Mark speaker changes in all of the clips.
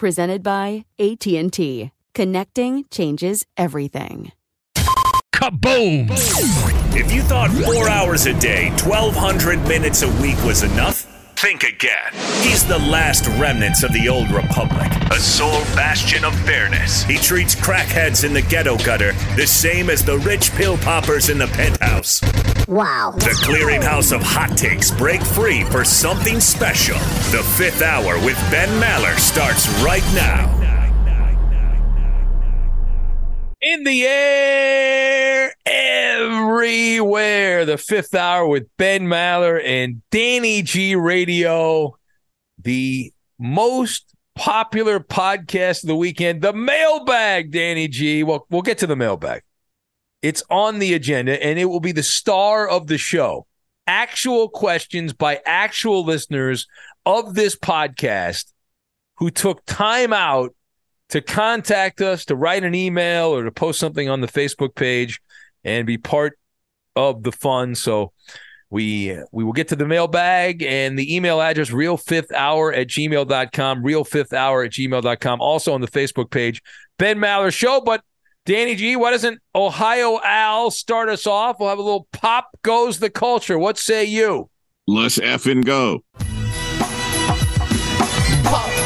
Speaker 1: Presented by AT&T. Connecting changes everything.
Speaker 2: Kaboom!
Speaker 3: If you thought four hours a day, 1,200 minutes a week was enough, think again. He's the last remnants of the old republic, a sole bastion of fairness. He treats crackheads in the ghetto gutter the same as the rich pill poppers in the penthouse.
Speaker 4: Wow.
Speaker 3: The clearinghouse of hot takes break free for something special. The fifth hour with Ben Maller starts right now.
Speaker 2: In the air, everywhere. The fifth hour with Ben Maller and Danny G Radio, the most popular podcast of the weekend, the mailbag, Danny G. Well, we'll get to the mailbag. It's on the agenda and it will be the star of the show. Actual questions by actual listeners of this podcast who took time out to contact us, to write an email, or to post something on the Facebook page and be part of the fun. So we we will get to the mailbag and the email address real fifth hour at gmail.com, real fifth hour at gmail.com. Also on the Facebook page, Ben Maller Show. But Danny G, why doesn't Ohio Al start us off? We'll have a little pop goes the culture. What say you?
Speaker 5: Let's effing go.
Speaker 6: Pop,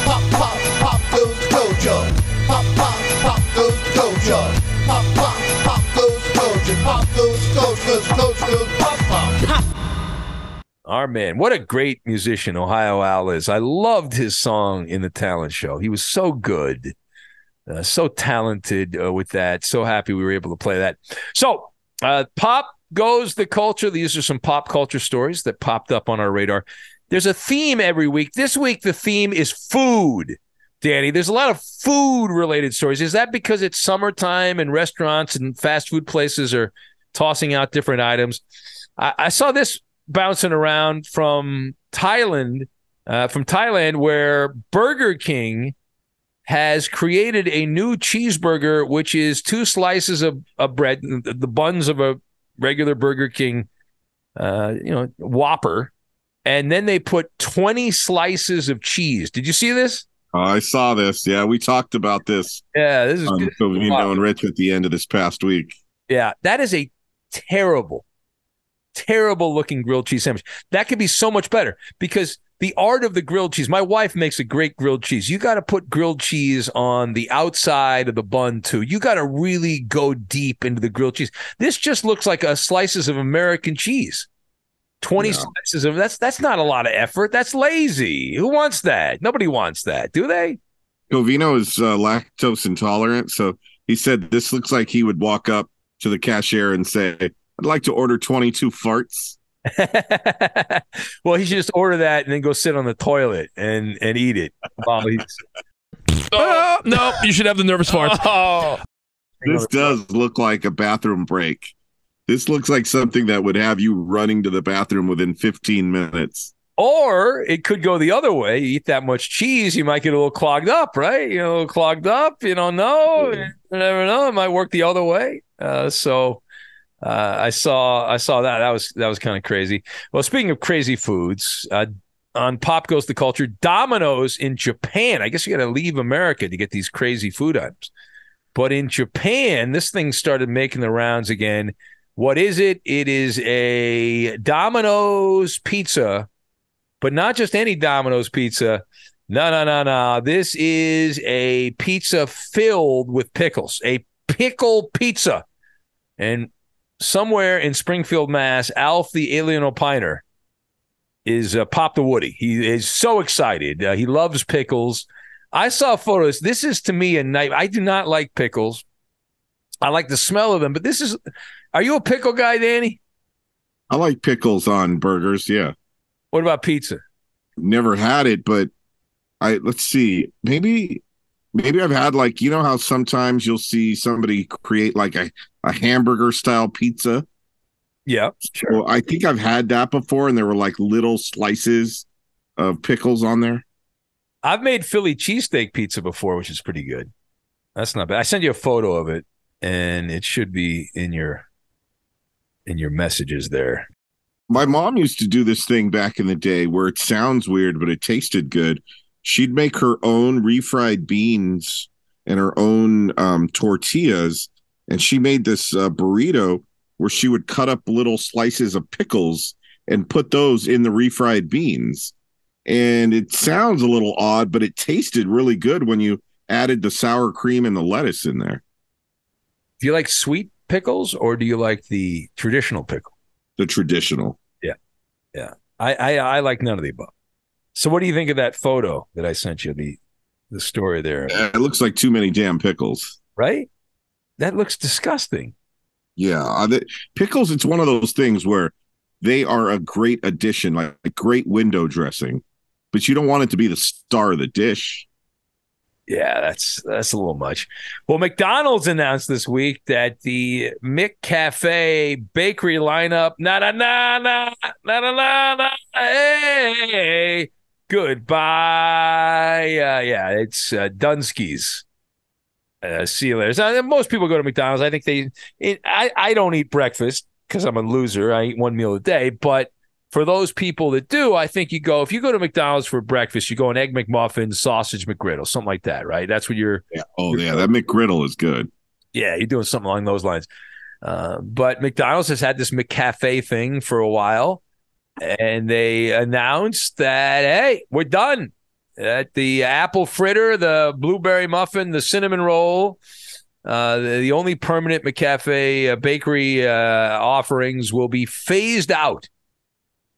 Speaker 6: pop, pop, pop goes the culture. Pop, pop, pop goes the culture. Pop, pop, pop goes the culture. Pop goes the culture, goes the culture, goes pop, pop.
Speaker 2: Our man, what a great musician Ohio Al is. I loved his song in the talent show. He was so good, uh, so talented uh, with that. So happy we were able to play that. So, uh, pop goes the culture. These are some pop culture stories that popped up on our radar. There's a theme every week. This week, the theme is food. Danny, there's a lot of food related stories. Is that because it's summertime and restaurants and fast food places are tossing out different items? I, I saw this bouncing around from Thailand, uh, from Thailand, where Burger King has created a new cheeseburger, which is two slices of, of bread, the, buns of a regular Burger King, uh, you know, Whopper, and then they put 20 slices of cheese. Did you see this?
Speaker 5: Uh, I saw this. Yeah, we talked about this
Speaker 2: Yeah, this is
Speaker 5: on
Speaker 2: good.
Speaker 5: Covino
Speaker 2: Wow.
Speaker 5: and Rich at the end of this past week.
Speaker 2: Yeah, that is a terrible, terrible looking grilled cheese sandwich. That could be so much better because the art of the grilled cheese. My wife makes a great grilled cheese. You got to put grilled cheese on the outside of the bun too. You got to really go deep into the grilled cheese. This just looks like a slices of American cheese. 20
Speaker 5: Yeah.
Speaker 2: slices of that's that's not a lot of effort. That's lazy. Who wants that? Nobody wants that, do they?
Speaker 5: Covino is uh, lactose intolerant, so he said this looks like he would walk up to the cashier and say, "I'd like to order 22 farts."
Speaker 2: well, he should just order that and then go sit on the toilet and and eat it while he's.
Speaker 7: Uh, no, you should have the nervous fart.
Speaker 2: Oh,
Speaker 5: This does look like a bathroom break. This looks like something that would have you running to the bathroom within 15 minutes.
Speaker 2: Or it could go the other way. You eat that much cheese, you might get a little clogged up, right? You know, a little clogged up. You don't know. You never know. It might work the other way. Uh, so uh, I saw I saw that. That was that was kind of crazy. Well, speaking of crazy foods, uh, on Pop Goes the Culture, Domino's in Japan. I guess you got to leave America to get these crazy food items. But in Japan, this thing started making the rounds again. What is it? It is a Domino's pizza, but not just any Domino's pizza. No, no, no, no. This is a pizza filled with pickles, a pickle pizza. And somewhere in Springfield, Mass, Alf the Alien Opiner is uh, Pop the Woody. He is so excited. Uh, he loves pickles. I saw photos. This is to me a night. I do not like pickles. I like the smell of them, but this is. Are you a pickle guy, Danny?
Speaker 5: I like pickles on burgers. Yeah.
Speaker 2: What about pizza?
Speaker 5: Never had it, but I let's see. Maybe maybe I've had like you know how sometimes you'll see somebody create like a, a hamburger style pizza.
Speaker 2: Yeah,
Speaker 5: sure. Well, I think I've had that before, and there were like little slices of pickles on there.
Speaker 2: I've made Philly cheesesteak pizza before, which is pretty good. That's not bad. I sent you a photo of it, and it should be in your in your messages there.
Speaker 5: My mom used to do this thing back in the day where it sounds weird, but it tasted good. She'd make her own refried beans and her own um, tortillas, and she made this uh, burrito where she would cut up little slices of pickles and put those in the refried beans. And it sounds a little odd, but it tasted really good when you added the sour cream and the lettuce in there.
Speaker 2: Do you like sweet pickles or do you like the traditional pickle?
Speaker 5: The traditional.
Speaker 2: Yeah. Yeah. I, I, I like none of the above. So, what do you think of that photo that I sent you? The the story there.
Speaker 5: It looks like too many damn pickles.
Speaker 2: Right? That looks disgusting.
Speaker 5: Yeah, the, pickles. It's one of those things where they are a great addition, like, a great window dressing, but you don't want it to be the star of the dish.
Speaker 2: Yeah, that's that's a little much. Well, McDonald's announced this week that the McCafe bakery lineup, na na na na na na na, hey, goodbye. Uh, yeah, it's uh, Dunsky's. Uh, see you later. So, most people go to McDonald's. I think they. It, I I don't eat breakfast because I'm a loser. I eat one meal a day, but for those people that do, I think you go if you go to McDonald's for breakfast, you go an egg McMuffin, sausage McGriddle, something like that, right? That's what you're.
Speaker 5: Yeah. Oh
Speaker 2: you're
Speaker 5: yeah, that McGriddle is good.
Speaker 2: Yeah, you're doing something along those lines. Uh, but McDonald's has had this McCafe thing for a while, and they announced that hey, we're done. That the apple fritter, the blueberry muffin, the cinnamon roll, uh, the, the, only permanent McCafe uh, bakery uh, offerings will be phased out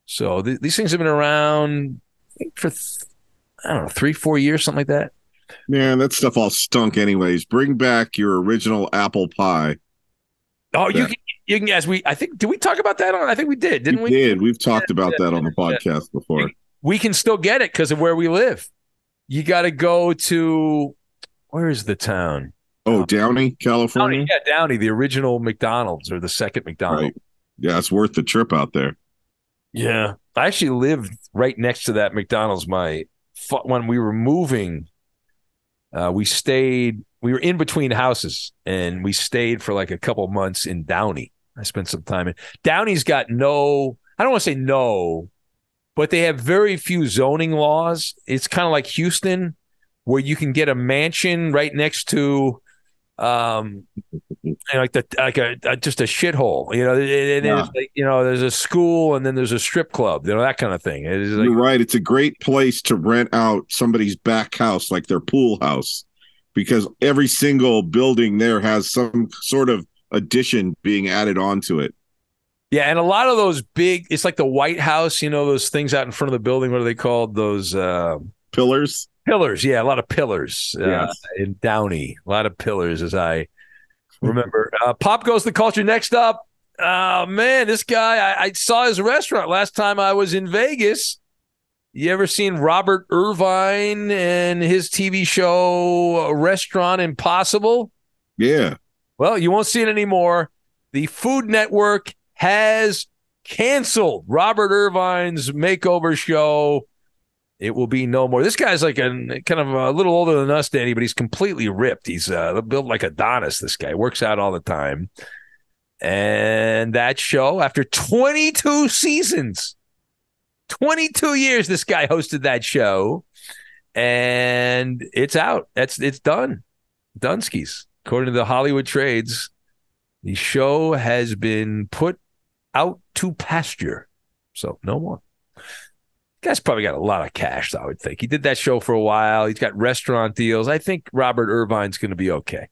Speaker 2: so th- these things have been around for th- I don't know three four years something like that.
Speaker 5: Man, that stuff all stunk. Anyways, bring back your original apple pie.
Speaker 2: Oh, you can you can as we I think did we talk about that on I think we did didn't we?
Speaker 5: we? Did we've talked about that on the podcast before?
Speaker 2: We can still get it because of where we live. You got to go to where is the town?
Speaker 5: Oh, Downey, California.
Speaker 2: Downey, yeah, Downey, the original McDonald's or the second McDonald's. Right.
Speaker 5: Yeah, it's worth the trip out there.
Speaker 2: Yeah, I actually lived right next to that McDonald's. My when we were moving, uh, we stayed. We were in between houses, and we stayed for like a couple months in Downey. I spent some time in Downey's. Got no. I don't want to say no, but they have very few zoning laws. It's kind of like Houston, where you can get a mansion right next to um like the like a, a just a shithole you know it, it yeah. like, you know there's a school and then there's a strip club you know that kind of thing
Speaker 5: like, you're right it's a great place to rent out somebody's back house like their pool house because every single building there has some sort of addition being added onto it
Speaker 2: yeah and a lot of those big it's like the white house you know those things out in front of the building what are they called those uh
Speaker 5: pillars
Speaker 2: Pillars, yeah, a lot of pillars uh, yes. in Downey. A lot of pillars, as I remember. Uh, Pop goes the culture. Next up, oh man, this guy I, I, saw his restaurant last time I was in Vegas. You ever seen Robert Irvine and his TV show uh, Restaurant Impossible?
Speaker 5: Yeah.
Speaker 2: Well, you won't see it anymore. the Food Network has canceled Robert Irvine's makeover show. It will be no more. This guy's like a kind of a little older than us, Danny, but he's completely ripped. He's uh, built like Adonis. This guy works out all the time. And that show, after 22 seasons, 22 years, this guy hosted that show, and it's out. That's it's done. Dunskies, according to the Hollywood trades, the show has been put out to pasture. So no more. Guy's probably got a lot of cash, I would think. He did that show for a while. He's got restaurant deals. I think Robert Irvine's going to be okay.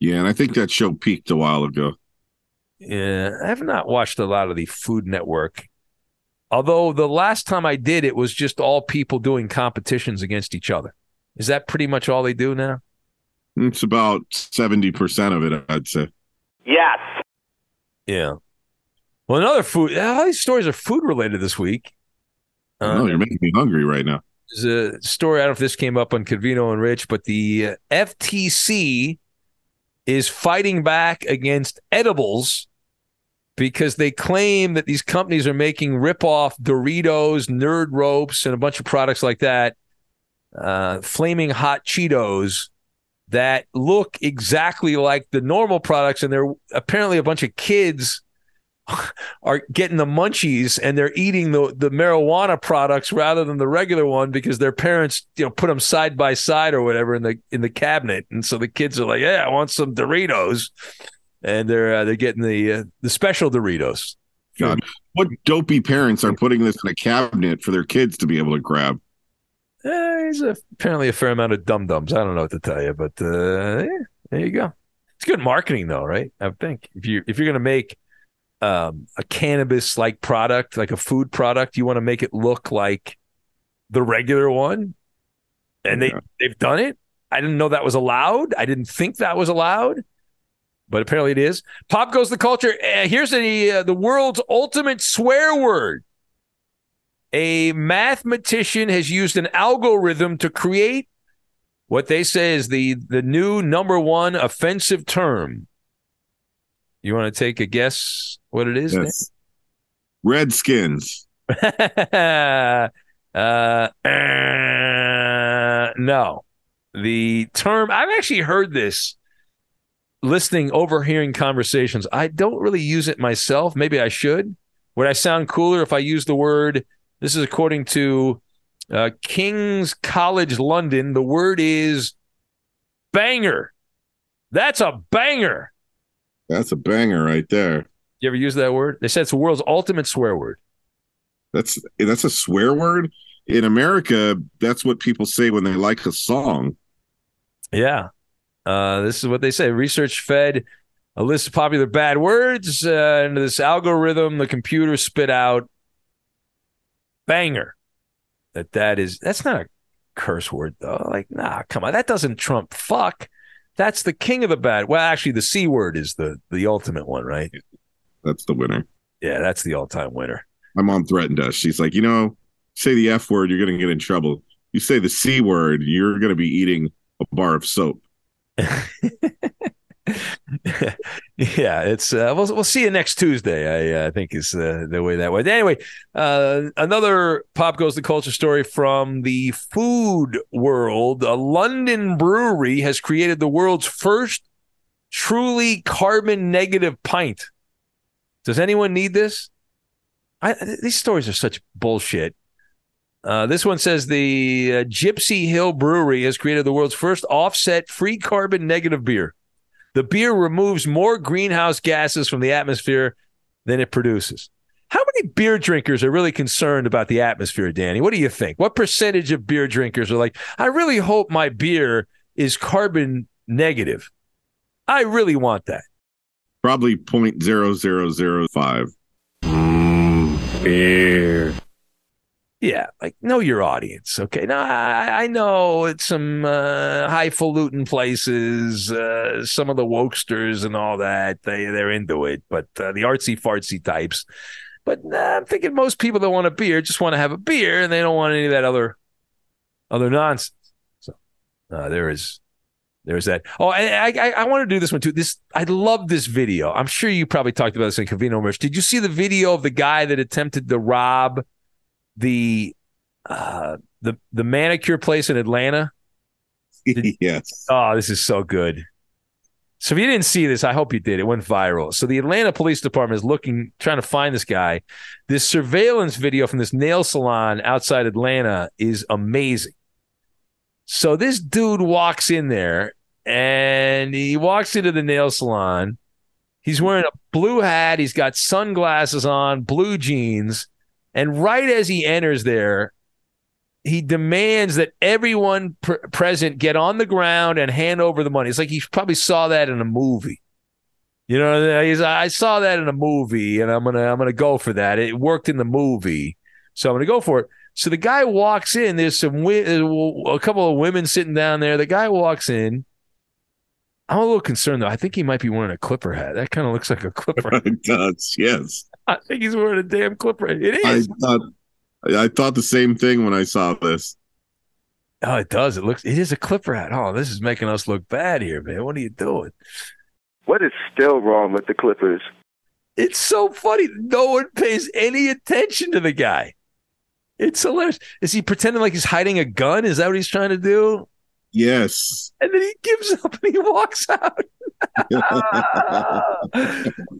Speaker 5: Yeah, and I think that show peaked a while ago.
Speaker 2: Yeah, I have not watched a lot of the Food Network. Although the last time I did, it was just all people doing competitions against each other. Is that pretty much all they do now?
Speaker 5: It's about 70% of it, I'd say.
Speaker 4: Yes.
Speaker 2: Yeah. Well, another food. All these stories are food related this week.
Speaker 5: I know, you're making me hungry right now.
Speaker 2: There's a story. I don't know if this came up on Covino and Rich, but the uh, FTC is fighting back against edibles because they claim that these companies are making rip-off Doritos, Nerd Ropes, and a bunch of products like that, uh, flaming hot Cheetos that look exactly like the normal products, and they're apparently a bunch of kids are getting the munchies and they're eating the, the marijuana products rather than the regular one because their parents you know put them side by side or whatever in the in the cabinet and so the kids are like yeah I want some Doritos and they're uh, they're getting the uh, the special Doritos.
Speaker 5: God, what dopey parents are putting this in a cabinet for their kids to be able to grab?
Speaker 2: Uh, there's a, apparently a fair amount of dum dums. I don't know what to tell you, but uh, yeah, there you go. It's good marketing, though, right? I think if you if you're going to make um, a cannabis like product, like a food product, you want to make it look like the regular one, and
Speaker 5: Yeah.
Speaker 2: they they've done it. I didn't know that was allowed. I didn't think that was allowed, but apparently it is. Pop goes the culture. Uh, here's the uh, the world's ultimate swear word. A mathematician has used an algorithm to create what they say is the the new number one offensive term. You want to take a guess what it is?
Speaker 5: Yes. Redskins.
Speaker 2: uh, uh, no. The term, I've actually heard this listening, overhearing conversations. I don't really use it myself. Maybe I should. Would I sound cooler if I use the word? This is according to uh, King's College London. The word is banger. That's a banger.
Speaker 5: That's a banger right there.
Speaker 2: You ever use that word? They said it's the world's ultimate swear word.
Speaker 5: That's that's a swear word. In America, that's what people say when they like a song.
Speaker 2: Yeah. Uh, this is what they say. Research fed a list of popular bad words uh, into this algorithm. The computer spit out banger. That that is that's not a curse word though. Like nah, come on, that doesn't trump fuck. That's the king of the bad. Well, actually, the c word is the the ultimate one, right?
Speaker 5: That's the winner.
Speaker 2: Yeah, that's the all time winner.
Speaker 5: My mom threatened us. She's like, you know, say the F word, you're going to get in trouble. You say the C word, you're going to be eating a bar of soap.
Speaker 2: yeah, it's uh, we'll we'll see you next Tuesday. I uh, think is uh, the way that way. Anyway, uh, another pop goes the culture story from the food world. A London brewery has created the world's first truly carbon negative pint. Does anyone need this? I, these stories are such bullshit. Uh, this one says the uh, Gipsy Hill Brewery has created the world's first offset free carbon negative beer. The beer removes more greenhouse gases from the atmosphere than it produces. How many beer drinkers are really concerned about the atmosphere, Danny? What do you think? What percentage of beer drinkers are like, I really hope my beer is carbon negative? I really want that.
Speaker 5: Probably 0.0005.
Speaker 2: Mm, beer. Yeah, like know your audience. Okay, now I, I know it's some uh, highfalutin places, uh, some of the wokesters and all that. They they're into it, but uh, the artsy fartsy types. But I'm thinking most people that want a beer just want to have a beer, and they don't want any of that other other nonsense. So uh, there is There's that. Oh, I I, I want to do this one too. This I love this video. I'm sure you probably talked about this in Covino Rich. Did you see the video of the guy that attempted to rob the uh, the the manicure place in Atlanta?
Speaker 5: yes.
Speaker 2: Oh, this is so good. So if you didn't see this, I hope you did. It went viral. So the Atlanta Police Department is looking, trying to find this guy. This surveillance video from this nail salon outside Atlanta is amazing. So this dude walks in there and he walks into the nail salon. He's wearing a blue hat. He's got sunglasses on, blue jeans. And right as he enters there, he demands that everyone pr- present get on the ground and hand over the money. It's like he probably saw that in a movie. You know, he's, I saw that in a movie, and I'm gonna I'm gonna go for that. It worked in the movie, so I'm gonna go for it. So the guy walks in. There's some uh, a couple of women sitting down there. The guy walks in. I'm a little concerned though. I think he might be wearing a Clipper hat. That kind of looks like a Clipper.
Speaker 5: it does. Yes.
Speaker 2: I think he's wearing a damn Clipper. It is.
Speaker 5: I thought I thought the same thing when I saw this.
Speaker 2: Oh, it does. It looks. It is a Clipper hat. Oh, this is making us look bad here, man. What are you doing?
Speaker 4: What is still wrong with the Clippers?
Speaker 2: It's so funny. No one pays any attention to the guy. It's hilarious. Is he pretending like he's hiding a gun? Is that what he's trying to do?
Speaker 5: Yes.
Speaker 2: And then he gives up and he walks out.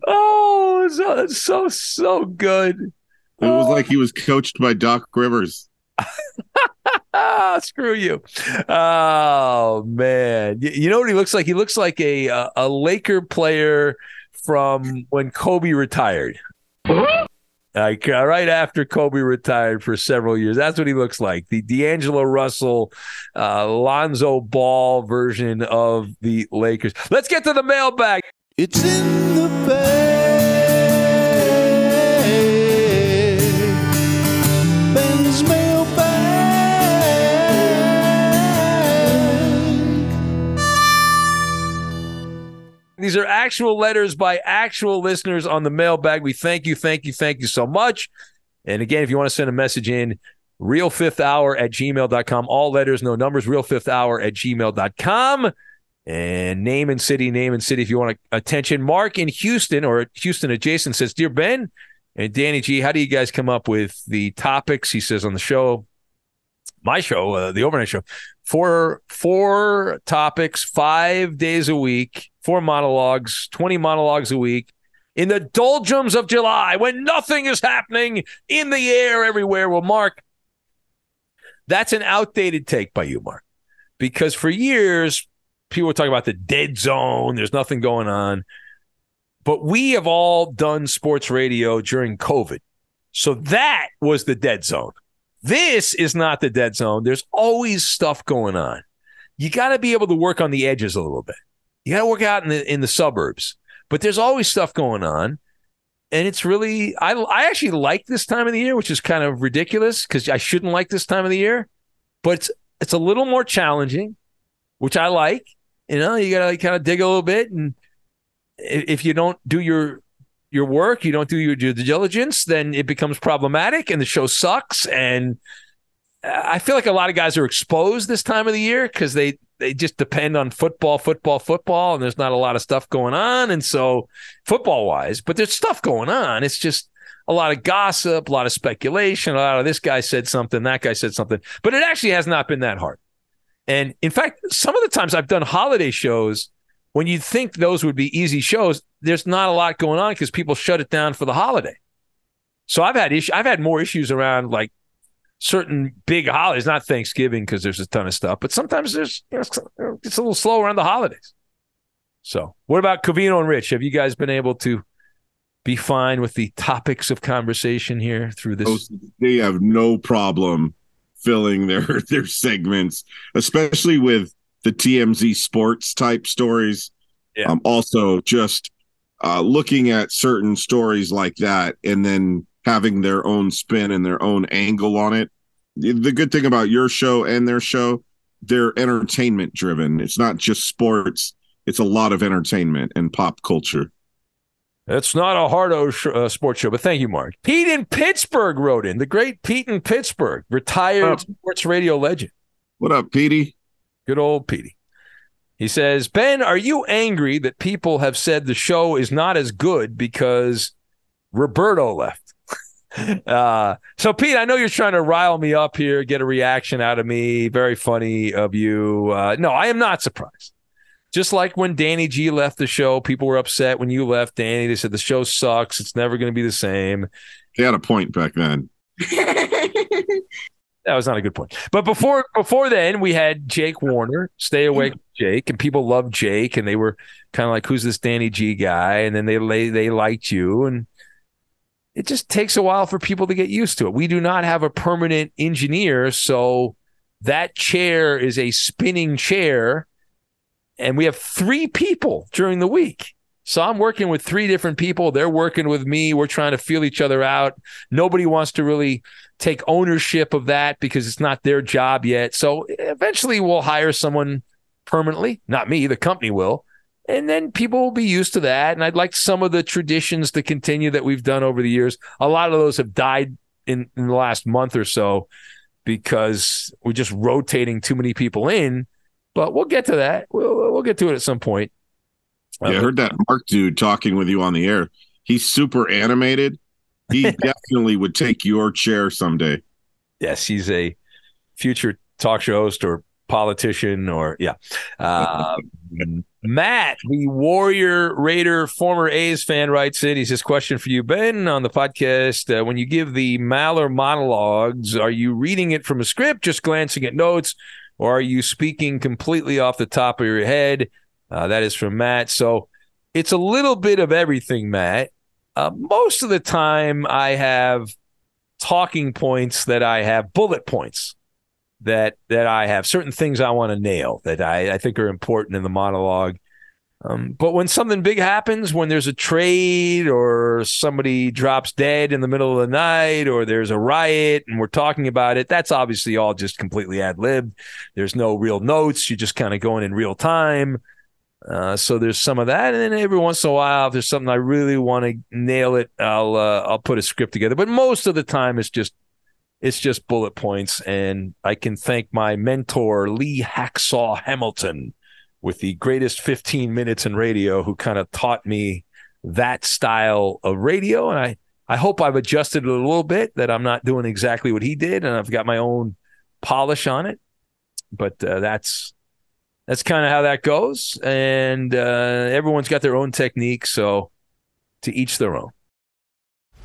Speaker 2: oh, so, it's so so good.
Speaker 5: It was like oh. he was coached by Doc Rivers.
Speaker 2: Screw you. Oh man. You know what he looks like? He looks like a a, a Laker player from when Kobe retired. Like uh, right after Kobe retired for several years. That's what he looks like. The D'Angelo Russell, uh, Lonzo Ball version of the Lakers. Let's get to the mailbag.
Speaker 6: It's in the bag.
Speaker 2: These are actual letters by actual listeners on the mailbag. We thank you, thank you, thank you so much. And again, if you want to send a message in, real fifth hour at gmail.com. All letters, no numbers, real fifth hour at gmail.com. And name and city, name and city if you want attention. Mark in Houston or Houston adjacent says, Dear Ben and Danny G, how do you guys come up with the topics? He says on the show, my show, uh, the overnight show, four four topics, five days a week, four monologues, 20 monologues a week in the doldrums of July when nothing is happening in the air everywhere. Well, Mark, that's an outdated take by you, Mark, because for years, people were talking about the dead zone. There's nothing going on. But we have all done sports radio during COVID. So that was the dead zone. This is not the dead zone. There's always stuff going on. You got to be able to work on the edges a little bit. You got to work out in the in the suburbs. But there's always stuff going on. And it's really I I actually like this time of the year, which is kind of ridiculous because I shouldn't like this time of the year. But it's it's a little more challenging, which I like. You know, you got to like kind of dig a little bit and if you don't do your your work, you don't do your due diligence, then it becomes problematic and the show sucks. And I feel like a lot of guys are exposed this time of the year because they they just depend on football, football, football, and there's not a lot of stuff going on. And so, football wise, but there's stuff going on. It's just a lot of gossip, a lot of speculation. A lot of this guy said something, that guy said something, but it actually has not been that hard. And in fact, some of the times I've done holiday shows when you think those would be easy shows, there's not a lot going on because people shut it down for the holiday. So I've had issue, I've had more issues around like certain big holidays, not Thanksgiving because there's a ton of stuff, but sometimes there's you know, it's a little slow around the holidays. So, what about Covino and Rich? Have you guys been able to be fine with the topics of conversation here through this?
Speaker 5: They have no problem filling their their segments, especially with the TMZ sports type stories.
Speaker 2: Yeah.
Speaker 5: Um, also, just uh, looking at certain stories like that and then having their own spin and their own angle on it. The good thing about your show and their show, they're entertainment driven. It's not just sports, it's a lot of entertainment and pop culture.
Speaker 2: It's not a hard uh, sports show, but thank you, Mark. Pete in Pittsburgh wrote in the great Pete in Pittsburgh, retired sports radio legend.
Speaker 5: What up, Petey?
Speaker 2: Good old Petey. He says, Ben, are you angry that people have said the show is not as good because Roberto left? Uh, so, Pete, I know you're trying to rile me up here, get a reaction out of me. Very funny of you. Uh, no, I am not surprised. Just like when Danny G left the show, people were upset when you left, Danny. They said the show sucks. It's never going to be the same.
Speaker 5: He had a point back then.
Speaker 2: That was not a good point. But before before then, we had Jake Warner, Stay Awake Jake, and people loved Jake, and they were kind of like, "Who's this Danny G guy?" And then they they, they liked you, and it just takes a while for people to get used to it. We do not have a permanent engineer, so that chair is a spinning chair, and we have three people during the week. So I'm working with three different people. They're working with me. We're trying to feel each other out. Nobody wants to really take ownership of that because it's not their job yet. So eventually we'll hire someone permanently, not me, the company will. And then people will be used to that. And I'd like some of the traditions to continue that we've done over the years. A lot of those have died in, in the last month or so because we're just rotating too many people in. But we'll get to that. We'll, we'll get to it at some point.
Speaker 5: Yeah, I heard that Mark dude talking with you on the air. He's super animated. He definitely would take your chair someday.
Speaker 2: Yes, he's a future talk show host or politician or yeah. Uh, Matt, the Warrior Raider former A's fan, writes in. He says, "Question for you, Ben, on the podcast. Uh, when you give the Maller monologues, are you reading it from a script, just glancing at notes, or are you speaking completely off the top of your head?" Uh, that is from Matt. So it's a little bit of everything, Matt. Uh, most of the time, I have talking points that I have bullet points that that I have certain things I want to nail that I, I think are important in the monologue. Um, but when something big happens, when there's a trade or somebody drops dead in the middle of the night or there's a riot and we're talking about it, that's obviously all just completely ad lib. There's no real notes. You're just kind of going in real time. Uh, so there's some of that, and then every once in a while, if there's something I really want to nail it, I'll uh, I'll put a script together. But most of the time, it's just it's just bullet points, and I can thank my mentor Lee Hacksaw Hamilton with the greatest 15 minutes in radio, who kind of taught me that style of radio, and I I hope I've adjusted it a little bit that I'm not doing exactly what he did, and I've got my own polish on it. But uh, that's that's kind of how that goes. And uh, everyone's got their own technique. So to each their own.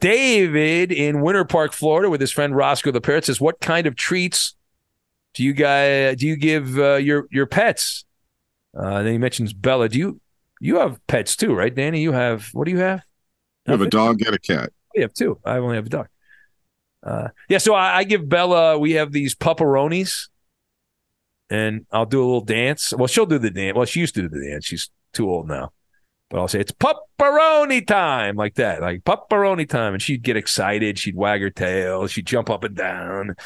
Speaker 2: David in Winter Park, Florida, with his friend Roscoe the parrot says, "What kind of treats do you guys do you give uh, your your pets?" Uh, then he mentions Bella. Do you you have pets too, right, Danny? You have what do you have?
Speaker 5: You have a dog and a cat.
Speaker 2: We have two. I only have a dog. Uh, yeah, so I, I give Bella. We have these pepperonis, and I'll do a little dance. Well, she'll do the dance. Well, she used to do the dance. She's too old now. But I'll say it's pepperoni time, like that, like pepperoni time, and she'd get excited. She'd wag her tail. She'd jump up and down.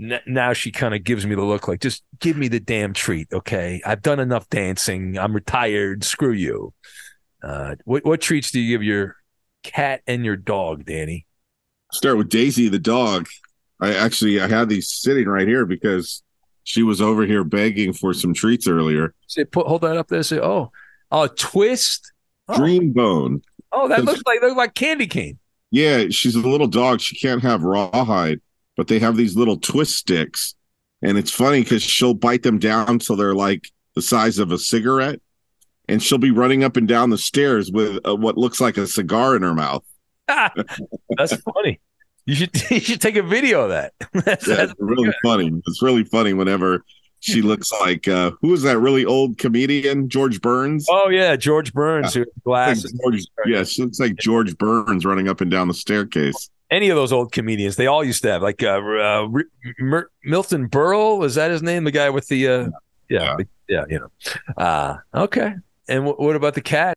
Speaker 2: N- now she kind of gives me the look, like just give me the damn treat, okay? I've done enough dancing. I'm retired. Screw you. Uh, what what treats do you give your cat and your dog, Danny?
Speaker 5: Start with Daisy the dog. I actually I had these sitting right here because she was over here begging for some treats earlier.
Speaker 2: Say, put hold that up there. Say, oh, oh, twist. Oh.
Speaker 5: Dream bone.
Speaker 2: Oh, that looks like looks like candy cane.
Speaker 5: Yeah, she's a little dog. She can't have rawhide, but they have these little twist sticks, and it's funny because she'll bite them down so they're like the size of a cigarette, and she'll be running up and down the stairs with uh, what looks like a cigar in her mouth.
Speaker 2: That's funny. You should you should take a video of that. that's,
Speaker 5: Yeah,
Speaker 2: that's
Speaker 5: really funny. It's really funny whenever she looks like uh who is that really old comedian? George Burns.
Speaker 2: Oh yeah, George Burns who has
Speaker 5: Like
Speaker 2: glasses.
Speaker 5: George, yeah, she looks like George Burns running up and down the staircase.
Speaker 2: Any of those old comedians, they all used to have like uh, uh, Mer- Milton Berle. Is that his name? The guy with the uh, yeah, the- yeah, you know. Uh, okay. And wh- what about the cat?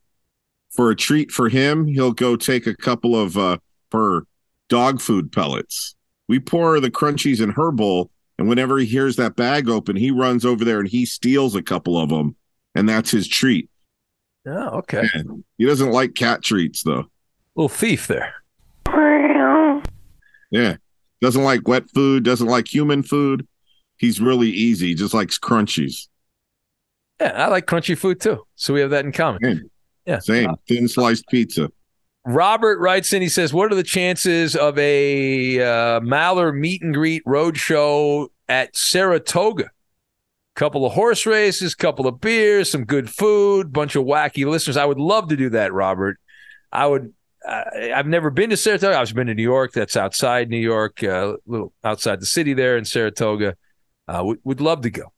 Speaker 5: For a treat for him, he'll go take a couple of uh her dog food pellets. We pour the crunchies in her bowl, and whenever he hears that bag open, he runs over there and he steals a couple of them, and that's his treat.
Speaker 2: Oh, okay.
Speaker 5: He doesn't like cat treats though.
Speaker 2: Little thief there.
Speaker 5: Yeah. Doesn't like wet food, doesn't like human food. He's really easy, he just likes crunchies.
Speaker 2: Yeah, I like crunchy food too. So we have that in common.
Speaker 5: Same.
Speaker 2: Yeah.
Speaker 5: Same. Thin sliced pizza.
Speaker 2: Robert writes in. He says, "What are the chances of a uh, Maller meet and greet road show at Saratoga? Couple of horse races, couple of beers, some good food, bunch of wacky listeners. I would love to do that, Robert. I would. Uh, I've never been to Saratoga. I've been to New York. That's outside New York, uh, little outside the city there in Saratoga. Uh, would would love to go,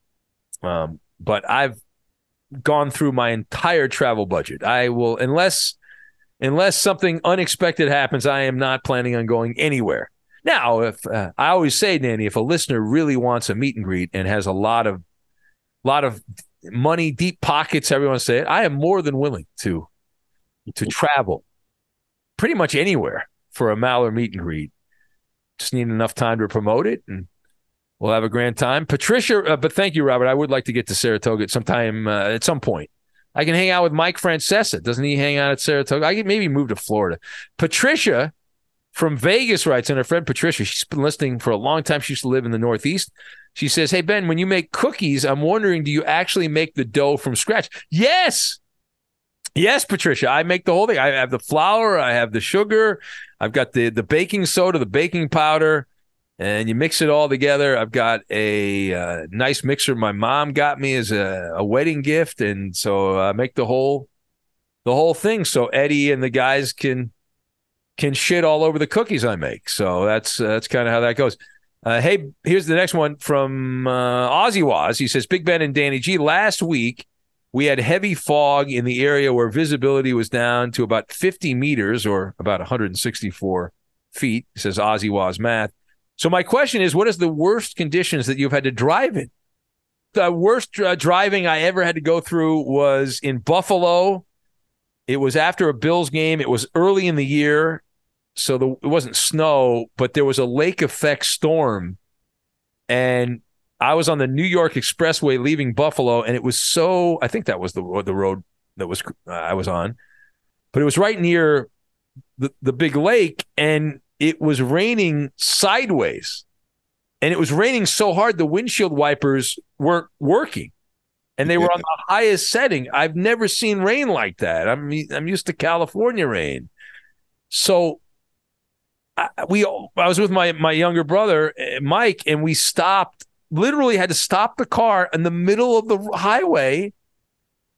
Speaker 2: um, but I've gone through my entire travel budget. I will unless unless something unexpected happens, I am not planning on going anywhere. Now, if uh, I always say, Danny, if a listener really wants a meet and greet and has a lot of lot of money, deep pockets, everyone say it, I am more than willing to to travel pretty much anywhere for a Maller meet and greet. Just need enough time to promote it and we'll have a grand time. Patricia, uh, but thank you, Robert. I would like to get to Saratoga at sometime uh, at some point. I can hang out with Mike Francesa. Doesn't he hang out at Saratoga? I could maybe move to Florida. Patricia from Vegas writes, and her friend Patricia, she's been listening for a long time. She used to live in the Northeast. She says, Hey, Ben, when you make cookies, I'm wondering, do you actually make the dough from scratch? Yes. Yes, Patricia. I make the whole thing. I have the flour, I have the sugar, I've got the, the baking soda, the baking powder, and you mix it all together. I've got a uh, nice mixer my mom got me as a, a wedding gift, and so I make the whole the whole thing so Eddie and the guys can can shit all over the cookies I make. So that's uh, that's kind of how that goes. Uh, hey, here's the next one from uh, Ozzy Waz. He says, "Big Ben and Danny G. Last week we had heavy fog in the area where visibility was down to about 50 meters or about 164 feet." Says Ozzy Waz math. So my question is, what is the worst conditions that you've had to drive in? The worst uh, driving I ever had to go through was in Buffalo. It was after a Bills game. It was early in the year, so the, it wasn't snow, but there was a lake effect storm, and I was on the New York Expressway leaving Buffalo, and it was so. I think that was the the road that was uh, I was on, but it was right near the the big lake, and it was raining sideways and it was raining so hard the windshield wipers weren't working and they were on the highest setting. I've never seen rain like that. I'm i'm used to california rain. So I, we i was with my my younger brother eh, mike and we stopped literally had to stop the car in the middle of the highway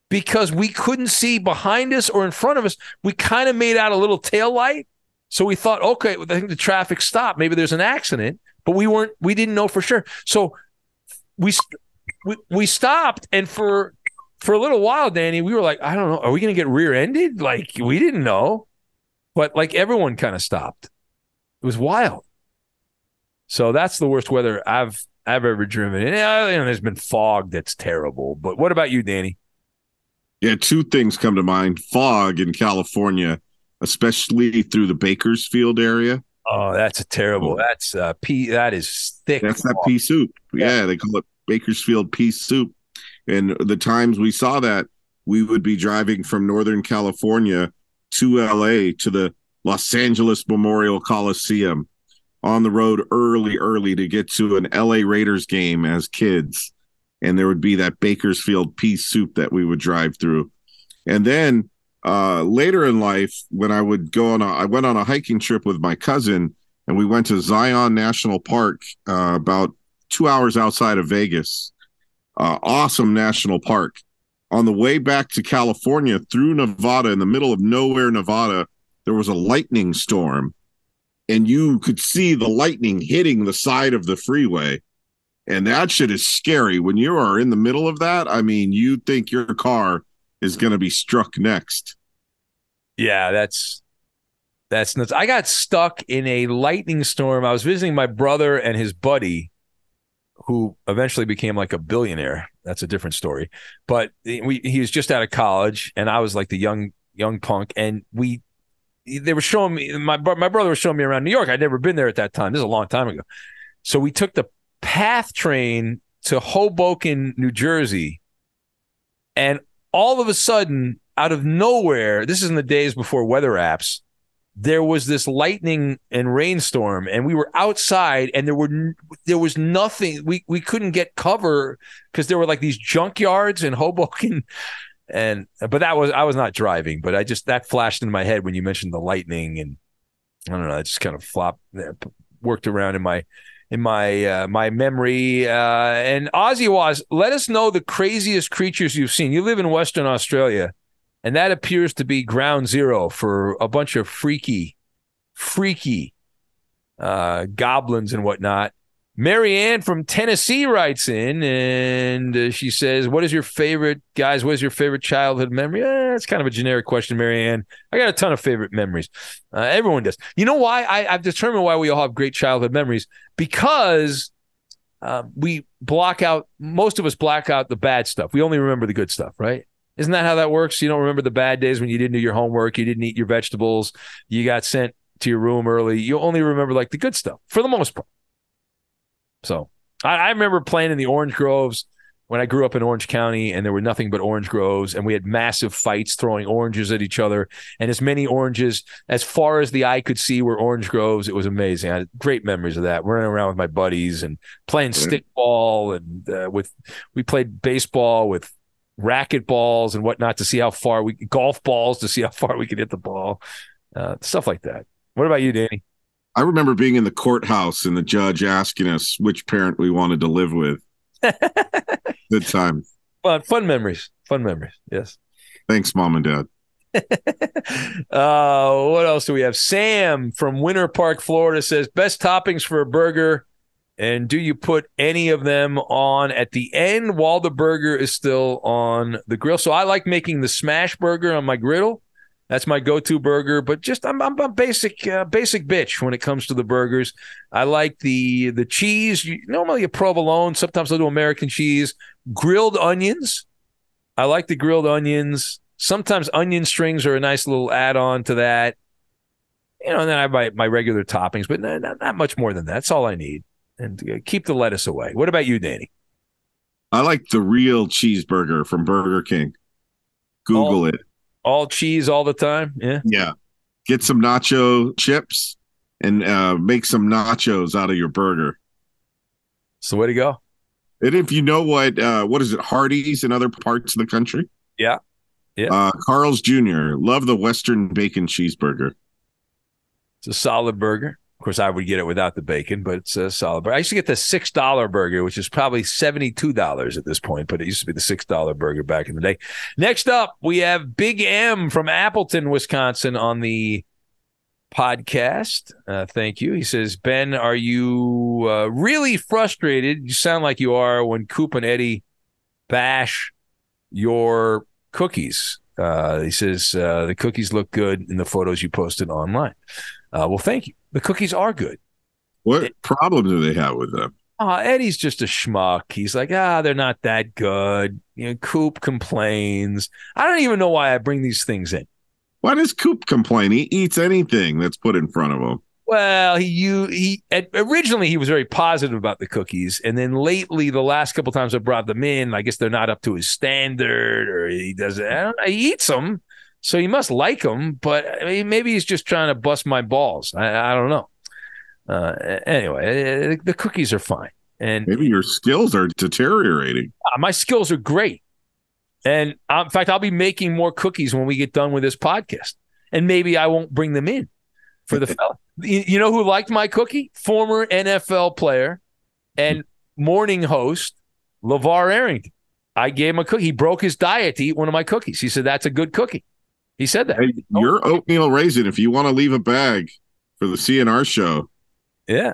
Speaker 2: because we couldn't see behind us or in front of us. We kind of made out a little tail light so we thought, okay, I think the traffic stopped. Maybe there's an accident, but we weren't. We didn't know for sure. So we we, we stopped, and for for a little while, Danny, we were like, I don't know, are we going to get rear-ended? Like we didn't know, but like everyone kind of stopped. It was wild. So that's the worst weather I've I've ever driven. And uh, you know, there's been fog that's terrible. But what about you, Danny?
Speaker 5: Yeah, two things come to mind. Fog in California, especially through the Bakersfield area.
Speaker 2: Oh, that's a terrible. That's uh pea. That is thick.
Speaker 5: That's that pea soup.
Speaker 2: Yeah.
Speaker 5: Yeah. they call it Bakersfield pea soup. And the times we saw that, we would be driving from Northern California to LA to the Los Angeles Memorial Coliseum on the road early, early to get to an LA Raiders game as kids. And there would be that Bakersfield pea soup that we would drive through. And then uh, later in life, when I would go on, a, I went on a hiking trip with my cousin, and we went to Zion National Park, uh, about two hours outside of Vegas. Uh, awesome national park. On the way back to California through Nevada, in the middle of nowhere, Nevada, there was a lightning storm, and you could see the lightning hitting the side of the freeway. And that shit is scary. When you are in the middle of that, I mean, you think your car is going to be struck next.
Speaker 2: Yeah, that's that's nuts. I got stuck in a lightning storm. I was visiting my brother and his buddy, who eventually became like a billionaire. That's a different story. But we he was just out of college, and I was like the young young punk, and we they were showing me my my brother was showing me around New York. I'd never been there at that time. This is a long time ago. So we took the PATH train to Hoboken, New Jersey, and all of a sudden, out of nowhere, this is in the days before weather apps, there was this lightning and rainstorm, and we were outside, and there were there was nothing. We we couldn't get cover because there were like these junkyards in Hoboken, and but that was I was not driving, but I just that flashed in my head when you mentioned the lightning, and I don't know, it just kind of flopped, worked around in my in my uh, my memory. Uh, and Ozzy was let us know the craziest creatures you've seen. You live in Western Australia, and that appears to be ground zero for a bunch of freaky, freaky uh, goblins and whatnot. Marianne from Tennessee writes in and uh, she says, What is your favorite, guys? What is your favorite childhood memory? Eh, it's kind of a generic question, Marianne. I got a ton of favorite memories. Uh, everyone does. You know why? I, I've determined why we all have great childhood memories because uh, we block out, most of us block out the bad stuff. We only remember the good stuff, right? Isn't that how that works? You don't remember the bad days when you didn't do your homework, you didn't eat your vegetables, you got sent to your room early. You only remember like the good stuff for the most part. So I, I remember playing in the orange groves when I grew up in Orange County, and there were nothing but orange groves, and we had massive fights throwing oranges at each other, and as many oranges as far as the eye could see were orange groves. It was amazing. I had great memories of that. Running around with my buddies and playing stickball, and uh, with we played baseball with racket balls and whatnot to see how far we golf balls to see how far we could hit the ball, uh, stuff like that. What about you, Danny?
Speaker 5: I remember being in the courthouse and the judge asking us which parent we wanted to live with. Good time.
Speaker 2: Fun, fun memories. Fun memories. Yes.
Speaker 5: Thanks, mom and dad.
Speaker 2: uh, what else do we have? Sam from Winter Park, Florida says best toppings for a burger. And do you put any of them on at the end while the burger is still on the grill? So I like making the smash burger on my griddle. That's my go-to burger, but just I'm I'm a basic uh, basic bitch when it comes to the burgers. I like the the cheese. You, normally a provolone. Sometimes I'll do American cheese, grilled onions. I like the grilled onions. Sometimes onion strings are a nice little add-on to that. You know, and then I have my, regular toppings, but not, not, not much more than that. That's all I need. And uh, keep the lettuce away. What about you, Danny?
Speaker 5: I like the real cheeseburger from Burger King. Google
Speaker 2: All-
Speaker 5: it.
Speaker 2: All cheese all the time? Yeah.
Speaker 5: Yeah. Get some nacho chips and uh, make some nachos out of your burger.
Speaker 2: It's the way to go.
Speaker 5: And if you know what, uh, what is it, Hardee's in other parts of the country?
Speaker 2: Yeah. Yeah.
Speaker 5: Uh, Carl's Jr. Love the Western bacon cheeseburger.
Speaker 2: It's a solid burger. Course, I would get it without the bacon, but it's a solid burger. I used to get the six dollar burger, which is probably seventy two dollars at this point, but it used to be the six dollar burger back in the day. Next up, we have Big M from Appleton, Wisconsin, on the podcast. Uh, thank you. He says, Ben, are you uh, really frustrated? You sound like you are when Coop and Eddie bash your cookies. Uh, he says uh, the cookies look good in the photos you posted online. Uh, well, thank you. The cookies are good.
Speaker 5: What problem do they have with them?
Speaker 2: Uh, Eddie's just a schmuck. He's like, ah, they're not that good. You know, Coop complains. I don't even know why I bring these things in.
Speaker 5: Why does Coop complain? He eats anything that's put in front of him.
Speaker 2: Well, he you he originally he was very positive about the cookies, and then lately, the last couple times I brought them in, I guess they're not up to his standard, or he does it. He eats them, so he must like him, But I mean, maybe he's just trying to bust my balls. I, I don't know. Uh, anyway, uh, the cookies are fine, and
Speaker 5: maybe your skills are deteriorating.
Speaker 2: Uh, my skills are great, and uh, in fact, I'll be making more cookies when we get done with this podcast, and maybe I won't bring them in for the fella. You know who liked my cookie? Former NFL player and morning host LaVar Arrington. I gave him a cookie. He broke his diet to eat one of my cookies. He said, That's a good cookie. He said that.
Speaker 5: Hey, your oatmeal raisin, if you want to leave a bag for the CNR show,
Speaker 2: yeah,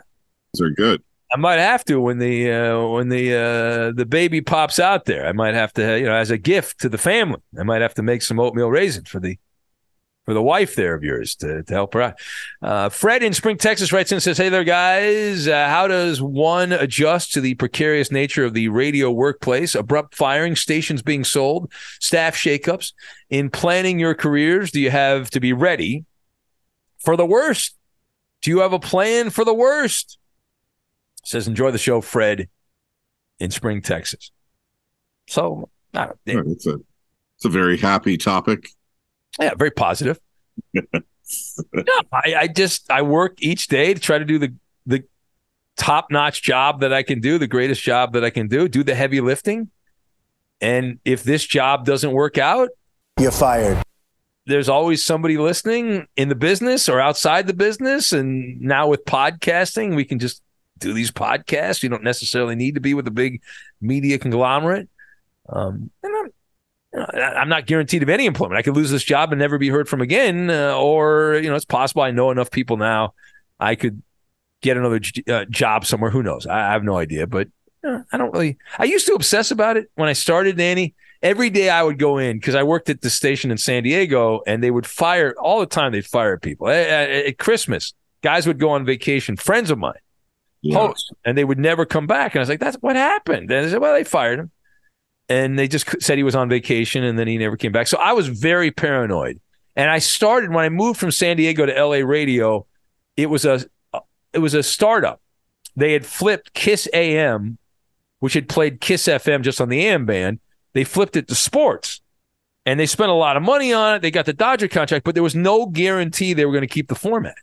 Speaker 5: they're good.
Speaker 2: I might have to when the uh, when the uh, the baby pops out there. I might have to, you know, as a gift to the family. I might have to make some oatmeal raisin for the for the wife there of yours to, to help her out. Uh, Fred in Spring, Texas writes in and says, Hey there, guys. Uh, how does one adjust to the precarious nature of the radio workplace? Abrupt firing, stations being sold, staff shakeups. In planning your careers, do you have to be ready for the worst? Do you have a plan for the worst? Says, Enjoy the show, Fred in Spring, Texas. So, I don't,
Speaker 5: it's, a, it's a very happy topic
Speaker 2: yeah, very positive. no, I, I just I work each day to try to do the the top notch job that I can do, the greatest job that I can do, do the heavy lifting. And if this job doesn't work out,
Speaker 8: you're fired.
Speaker 2: There's always somebody listening in the business or outside the business. And now with podcasting, we can just do these podcasts. You don't necessarily need to be with a big media conglomerate. Um, and I'm, I'm not guaranteed of any employment. I could lose this job and never be heard from again, uh, or you know, it's possible I know enough people now, I could get another j- uh, job somewhere. Who knows? I, I have no idea, but uh, I don't really. I used to obsess about it when I started, Danny. Every day I would go in because I worked at the station in San Diego, and they would fire all the time. They'd fire people at, at, at Christmas. Guys would go on vacation. Friends of mine, yeah. hosts, and they would never come back. And I was like, "That's what happened." And they said, "Well, they fired him." And they just said he was on vacation and then he never came back. So I was very paranoid. And I started when I moved from San Diego to LA radio, it was a it was a startup. They had flipped Kiss AM, which had played Kiss FM just on the AM band. They flipped it to sports. And they spent a lot of money on it. They got the Dodger contract, but there was no guarantee they were going to keep the format.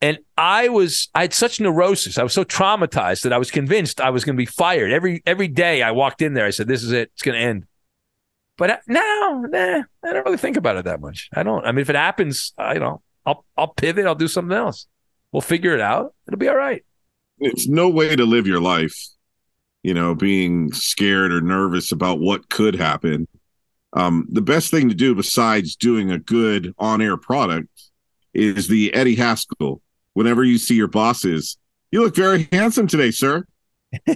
Speaker 2: And I was, I had such neurosis. I was so traumatized that I was convinced I was going to be fired. Every every day I walked in there, I said, "This is it. It's going to end." But now, nah, I don't really think about it that much. I don't. I mean, if it happens, I know, I'll I'll pivot. I'll do something else. We'll figure it out. It'll be all right.
Speaker 5: It's no way to live your life, you know, being scared or nervous about what could happen. Um, the best thing to do besides doing a good on-air product is the Eddie Haskell whenever you see your bosses. You look very handsome today, sir.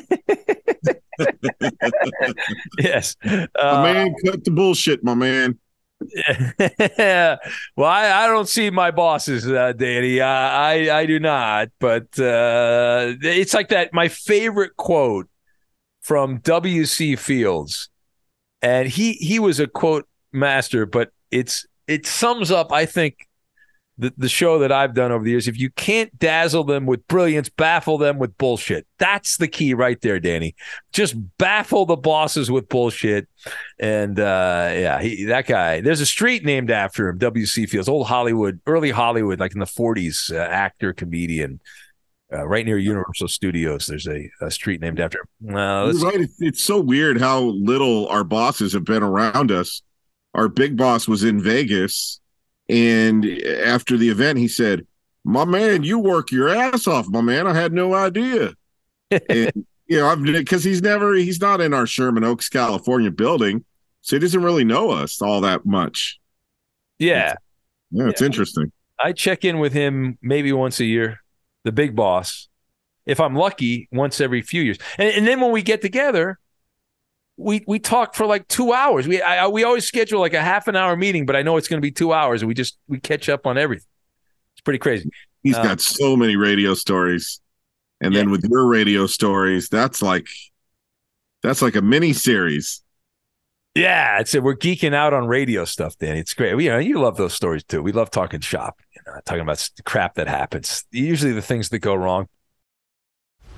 Speaker 2: yes.
Speaker 5: Uh, my man, cut the bullshit, my man.
Speaker 2: Yeah. well, I, I don't see my bosses, uh, Danny. I, I, I do not. But uh, it's like that. My favorite quote from W.C. Fields, and he he was a quote master, but it's it sums up, I think, the, the show that I've done over the years. If you can't dazzle them with brilliance, baffle them with bullshit. That's the key right there, Danny. Just baffle the bosses with bullshit. And uh, yeah, he, that guy, there's a street named after him, W.C. Fields, old Hollywood, early Hollywood, like in the 40s, uh, actor, comedian. Uh, right near Universal Studios, there's a, a street named after him.
Speaker 5: Uh, right. It's, it's so weird how little our bosses have been around us. Our big boss was in Vegas and after the event, he said, "My man, you work your ass off, my man. I had no idea." and, you know, because he's never he's not in our Sherman Oaks, California building, so he doesn't really know us all that much.
Speaker 2: Yeah,
Speaker 5: it's, yeah, it's yeah. interesting.
Speaker 2: I check in with him maybe once a year, the big boss. If I'm lucky, once every few years, and, and then when we get together, we we talk for like two hours. We I, we always schedule like a half an hour meeting, but I know it's going to be two hours, and we just we catch up on everything. It's pretty crazy.
Speaker 5: He's
Speaker 2: Uh,
Speaker 5: got so many radio stories. And then with your radio stories, that's like that's like a mini series.
Speaker 2: Yeah, it's a we're geeking out on radio stuff, Danny. It's great. We, you know, you love those stories too. We love talking shop, you know, talking about crap that happens. Usually the things that go wrong.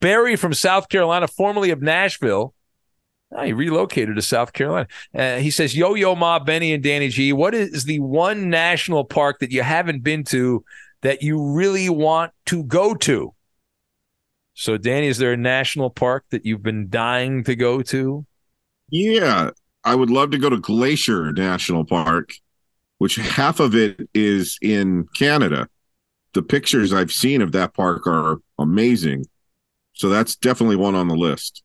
Speaker 2: Barry from South Carolina, formerly of Nashville. Oh, he relocated to South Carolina. Uh, he says, Yo Yo Ma, Benny, and Danny G, what is the one national park that you haven't been to that you really want to go to? So, Danny, is there a national park that you've been dying to go to?
Speaker 5: Yeah, I would love to go to Glacier National Park, which half of it is in Canada. The pictures I've seen of that park are amazing. So that's definitely one on the list.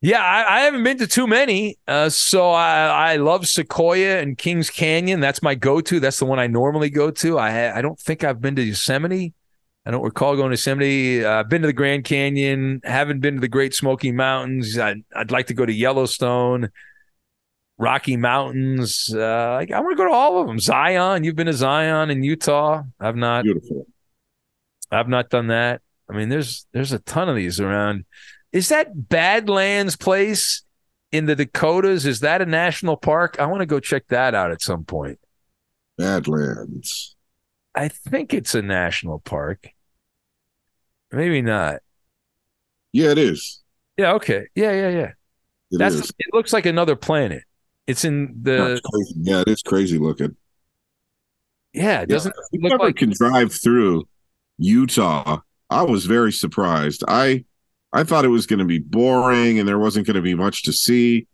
Speaker 2: Yeah, I, I haven't been to too many. Uh, so I, I love Sequoia and Kings Canyon. That's my go-to. That's the one I normally go to. I I don't think I've been to Yosemite. I don't recall going to Yosemite. Uh, I've been to the Grand Canyon. Haven't been to the Great Smoky Mountains. I'd, I'd like to go to Yellowstone, Rocky Mountains. Uh, I, I want to go to all of them. Zion. You've been to Zion in Utah. I've not.
Speaker 5: Beautiful.
Speaker 2: I've not done that. I mean, there's there's a ton of these around. Is that Badlands Place in the Dakotas? Is that a national park? I want to go check that out at some point.
Speaker 5: Badlands.
Speaker 2: I think it's a national park. Maybe not.
Speaker 5: Yeah, it is.
Speaker 2: Yeah. Okay. Yeah. Yeah. Yeah.
Speaker 5: It
Speaker 2: That's.
Speaker 5: is.
Speaker 2: It looks like another planet. It's in the.
Speaker 5: Yeah, it is crazy looking.
Speaker 2: Yeah. It doesn't
Speaker 5: you
Speaker 2: look like.
Speaker 5: can drive through Utah, I was very surprised. I I thought it was going to be boring and there wasn't going to be much to see.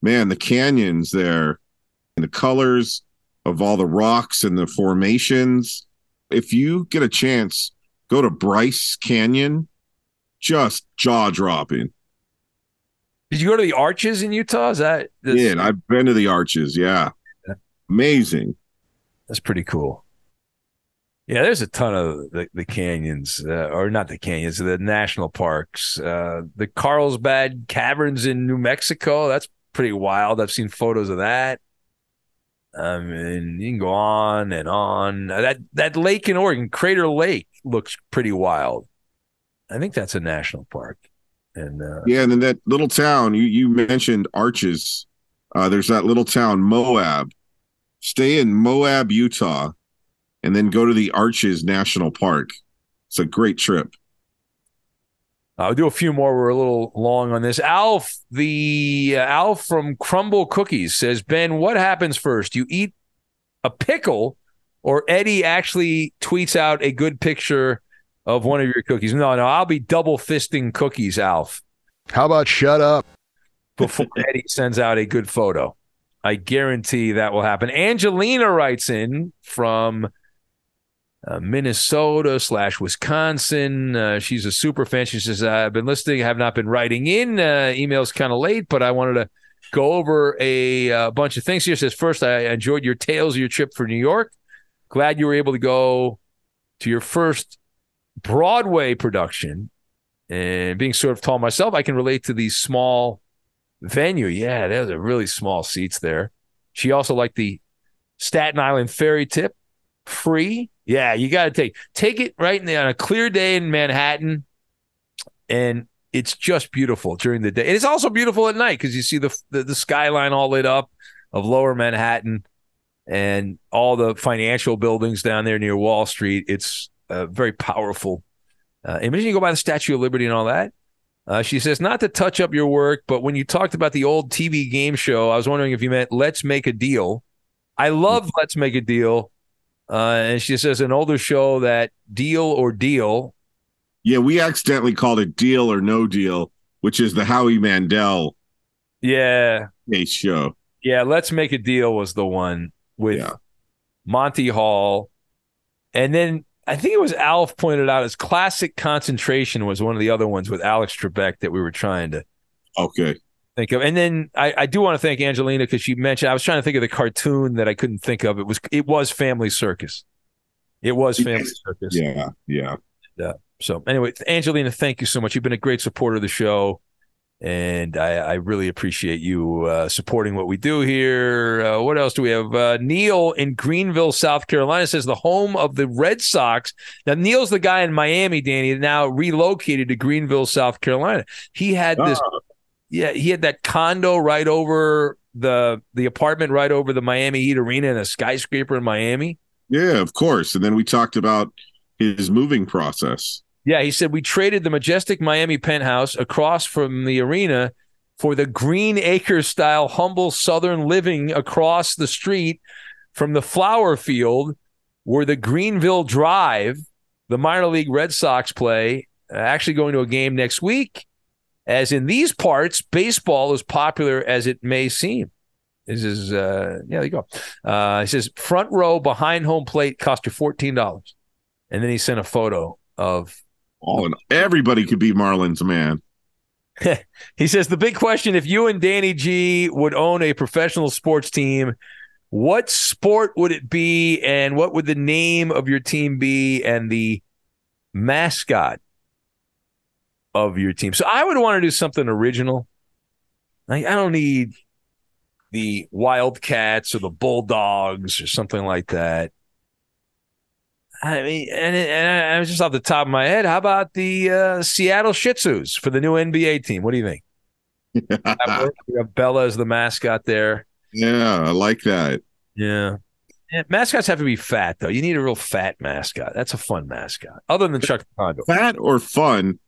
Speaker 5: Man, the canyons there and the colors of all the rocks and the formations. If you get a chance, go to Bryce Canyon. Just jaw dropping.
Speaker 2: Did you go to the Arches in Utah? Is that?
Speaker 5: Yeah, I've been to the arches. Yeah. Amazing.
Speaker 2: That's pretty cool. Yeah, there's a ton of the, the canyons, uh, or not the canyons, the national parks. Uh, the Carlsbad Caverns in New Mexico. That's pretty wild. I've seen photos of that. Um, and you can go on and on. Uh, That that lake in Oregon, Crater Lake, looks pretty wild. I think that's a national park. And uh,
Speaker 5: Yeah, and then that little town you you mentioned Arches. Uh, there's that little town Moab. Stay in Moab, Utah, and then go to the Arches National Park. It's a great trip.
Speaker 2: I'll do a few more. We're a little long on this. Alf, the uh, Alf from Crumble Cookies says, Ben, what happens first? You eat a pickle, or Eddie actually tweets out a good picture of one of your cookies? No, no, I'll be double fisting cookies, Alf.
Speaker 9: How about shut up?
Speaker 2: Before Eddie sends out a good photo. I guarantee that will happen. Angelina writes in from uh, Minnesota slash Wisconsin. Uh, she's a super fan. She says, I've been listening, I have not been writing in. Uh, email's kind of late, but I wanted to go over a, uh, bunch of things here. Says, first, I enjoyed your tales of your trip for New York. Glad you were able to go to your first Broadway production. And being sort of tall myself, I can relate to these small venue. Yeah, there's a really small seats there. She also liked the Staten Island ferry tip, free. Yeah, you got to take take it right in the, on a clear day in Manhattan, and it's just beautiful during the day. And it's also beautiful at night because you see the, the the skyline all lit up of Lower Manhattan and all the financial buildings down there near Wall Street. It's a very powerful uh, imagine you go by the Statue of Liberty and all that. Uh, she says, not to touch up your work, but when you talked about the old TV game show, I was wondering if you meant Let's Make a Deal. I love Let's Make a Deal. Uh, and she says, an older show that Deal or Deal.
Speaker 5: Yeah, we accidentally called it Deal or No Deal, which is the Howie Mandel
Speaker 2: yeah
Speaker 5: case show.
Speaker 2: Yeah, Let's Make a Deal was the one with
Speaker 5: Yeah.
Speaker 2: Monty Hall. And then I think it was Alf pointed out his classic concentration was one of the other ones with Alex Trebek that we were trying to
Speaker 5: Okay.
Speaker 2: Think of. And then I, I do want to thank Angelina because she mentioned I was trying to think of the cartoon that I couldn't think of. It was it was Family Circus. It was Family
Speaker 5: Yes.
Speaker 2: Circus.
Speaker 5: Yeah, yeah.
Speaker 2: Yeah. So anyway, Angelina, thank you so much. You've been a great supporter of the show, and I, I really appreciate you uh, supporting what we do here. Uh, what else do we have? Uh, Neil in Greenville, South Carolina says the home of the Red Sox. Now Neil's the guy in Miami, Danny, now relocated to Greenville, South Carolina. He had this, yeah, he had that condo right over the the apartment right over the Miami Heat Arena and a skyscraper in Miami.
Speaker 5: Yeah, of course. And then we talked about his moving process.
Speaker 2: Yeah, he said we traded the majestic Miami penthouse across from the arena for the Green Acres style humble southern living across the street from the Fluor Field where the Greenville Drive, the minor league Red Sox play, uh, actually going to a game next week. As in these parts, baseball is popular as it may seem. This is uh yeah, there you go. Uh he says front row behind home plate cost you fourteen dollars. And then he sent a photo of
Speaker 5: All and everybody could be Marlins man.
Speaker 2: he says the big question if you and Danny G would own a professional sports team, what sport would it be and what would the name of your team be and the mascot of your team? So I would want to do something original. Like I don't need the Wildcats or the Bulldogs or something like that. I mean, and, and I was just off the top of my head. How about the uh, Seattle Shih Tzus for the new NBA team? What do you think? Have Bella as the mascot there.
Speaker 5: Yeah, I like that.
Speaker 2: Yeah. Yeah, mascots have to be fat though. You need a real fat mascot. That's a fun mascot. Other than Chuck.
Speaker 5: Fat or fun?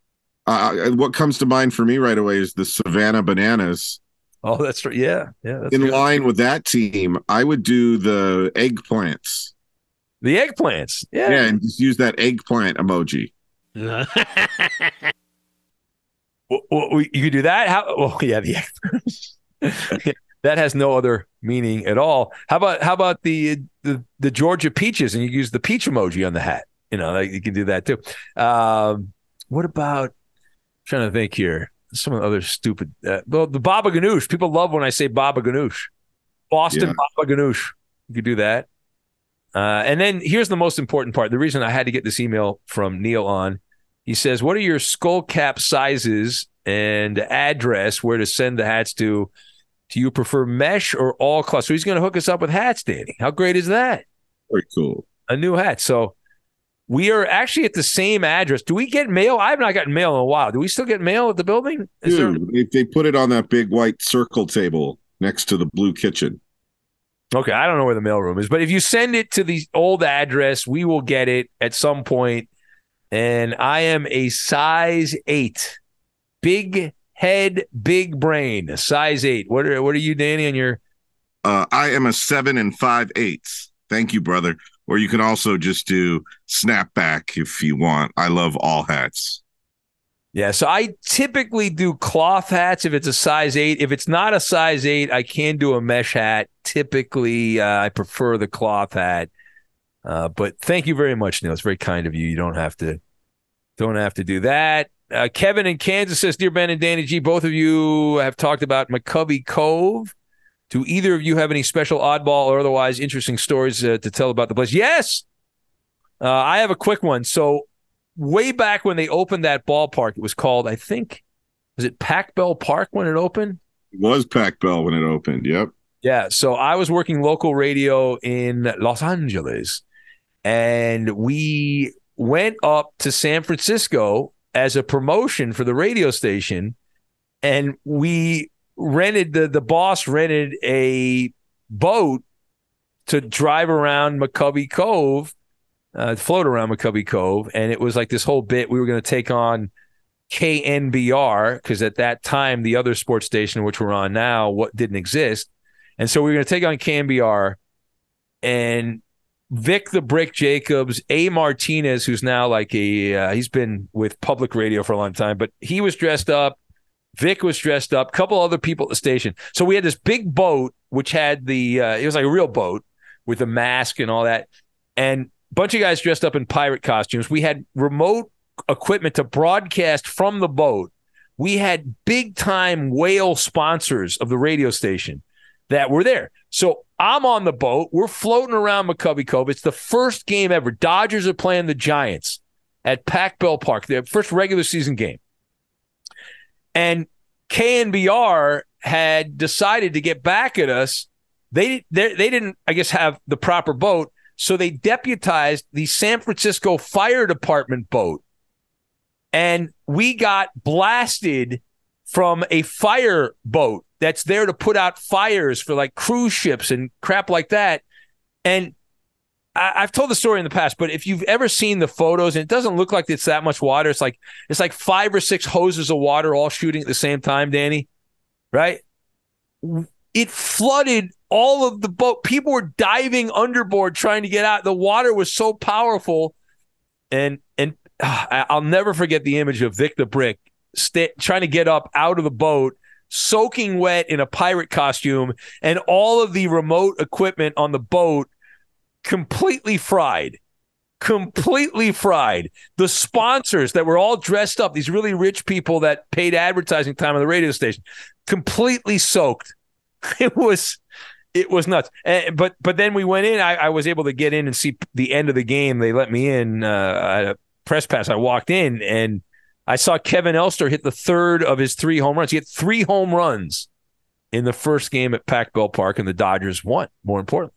Speaker 5: Uh, what comes to mind for me right away is the Savannah Bananas.
Speaker 2: Oh, that's right. Yeah, yeah. That's
Speaker 5: In
Speaker 2: good.
Speaker 5: line with that team, I would do the eggplants.
Speaker 2: The eggplants. Yeah.
Speaker 5: Yeah, and just use that eggplant emoji.
Speaker 2: Well, well, you could do that. How? Oh, yeah. The eggplants. that has no other meaning at all. How about how about the the the Georgia peaches and you use the peach emoji on the hat? You know, like, you can do that too. Um, what about? Trying to think here. Some of the other stupid. Uh, well, the Baba Ganoush. People love when I say Baba Ganoush. Boston
Speaker 5: Yeah.
Speaker 2: Baba Ganoush. You could do that. Uh, and then here's the most important part. The reason I had to get this email from Neil on. He says, "What are your skull cap sizes and address where to send the hats to? Do you prefer mesh or all cloth?" So he's going to hook us up with hats, Danny. How great is that?
Speaker 5: Very cool.
Speaker 2: A new hat. So we are actually at the same address. Do we get mail? I have not gotten mail in a while. Do we still get mail at the building? Is there-
Speaker 5: Dude, they, they put it on that big white circle table next to the blue kitchen.
Speaker 2: Okay, I don't know where the mailroom is, but if you send it to the old address, we will get it at some point. point and I am a size eight. Big head, big brain. Size eight. What are what are you, Danny, on your
Speaker 5: Uh, I am a seven and five eighths. Thank you, brother. Or you can also just do snapback if you want. I love all hats.
Speaker 2: Yeah, so I typically do cloth hats if it's a size eight. If it's not a size eight, I can do a mesh hat. Typically, uh, I prefer the cloth hat. Uh, but thank you very much, Neil. It's very kind of you. You don't have to, don't have to do that. Uh, Kevin in Kansas says, "Dear Ben and Danny G, both of you have talked about McCovey Cove. Do either of you have any special oddball or otherwise interesting stories uh, to tell about the place?" Yes, uh, I have a quick one. So way back when they opened that ballpark, it was called, I think, was it Pac Bell Park when it opened?
Speaker 5: It was Pac Bell when it opened. Yep.
Speaker 2: Yeah. So I was working local radio in Los Angeles, and we went up to San Francisco as a promotion for the radio station, and we rented the the boss rented a boat to drive around McCovey Cove uh, float around McCovey Cove, and it was like this whole bit. We were going to take on KNBR because at that time the other sports station which we're on now what didn't exist, and so we were going to take on KNBR, and Vic the Brick Jacobs, A Martinez, who's now like a uh, he's been with public radio for a long time, but he was dressed up. Vic was dressed up. A couple other people at the station. So we had this big boat which had the uh, it was like a real boat with a mask and all that, and bunch of guys dressed up in pirate costumes. We had remote equipment to broadcast from the boat. We had big time whale sponsors of the radio station that were there. So I'm on the boat. We're floating around McCovey Cove. It's the first game ever. Dodgers are playing the Giants at Pac Bell Park, their first regular season game. And KNBR had decided to get back at us. They, they, they didn't, I guess, have the proper boat. So they deputized the San Francisco Fire Department boat. And we got blasted from a fire boat that's there to put out fires for like cruise ships and crap like that. And I- have told the story in the past, but if you've ever seen the photos and it doesn't look like it's that much water, it's like it's like five or six hoses of water all shooting at the same time, Danny. Right? It flooded all of the boat. People were diving underboard trying to get out. The water was so powerful, and and uh, I'll never forget the image of Vic the Brick st- trying to get up out of the boat, soaking wet in a pirate costume, and all of the remote equipment on the boat completely fried. Completely fried. The sponsors that were all dressed up, these really rich people that paid advertising time on the radio station, completely soaked. It was it was nuts. And, but but then we went in. I, I, was able to get in and see the end of the game. They let me in uh, a press pass. I walked in and I saw Kevin Elster hit the third of his three home runs. He hit three home runs in the first game at Pac Bell Park, and the Dodgers won. More importantly,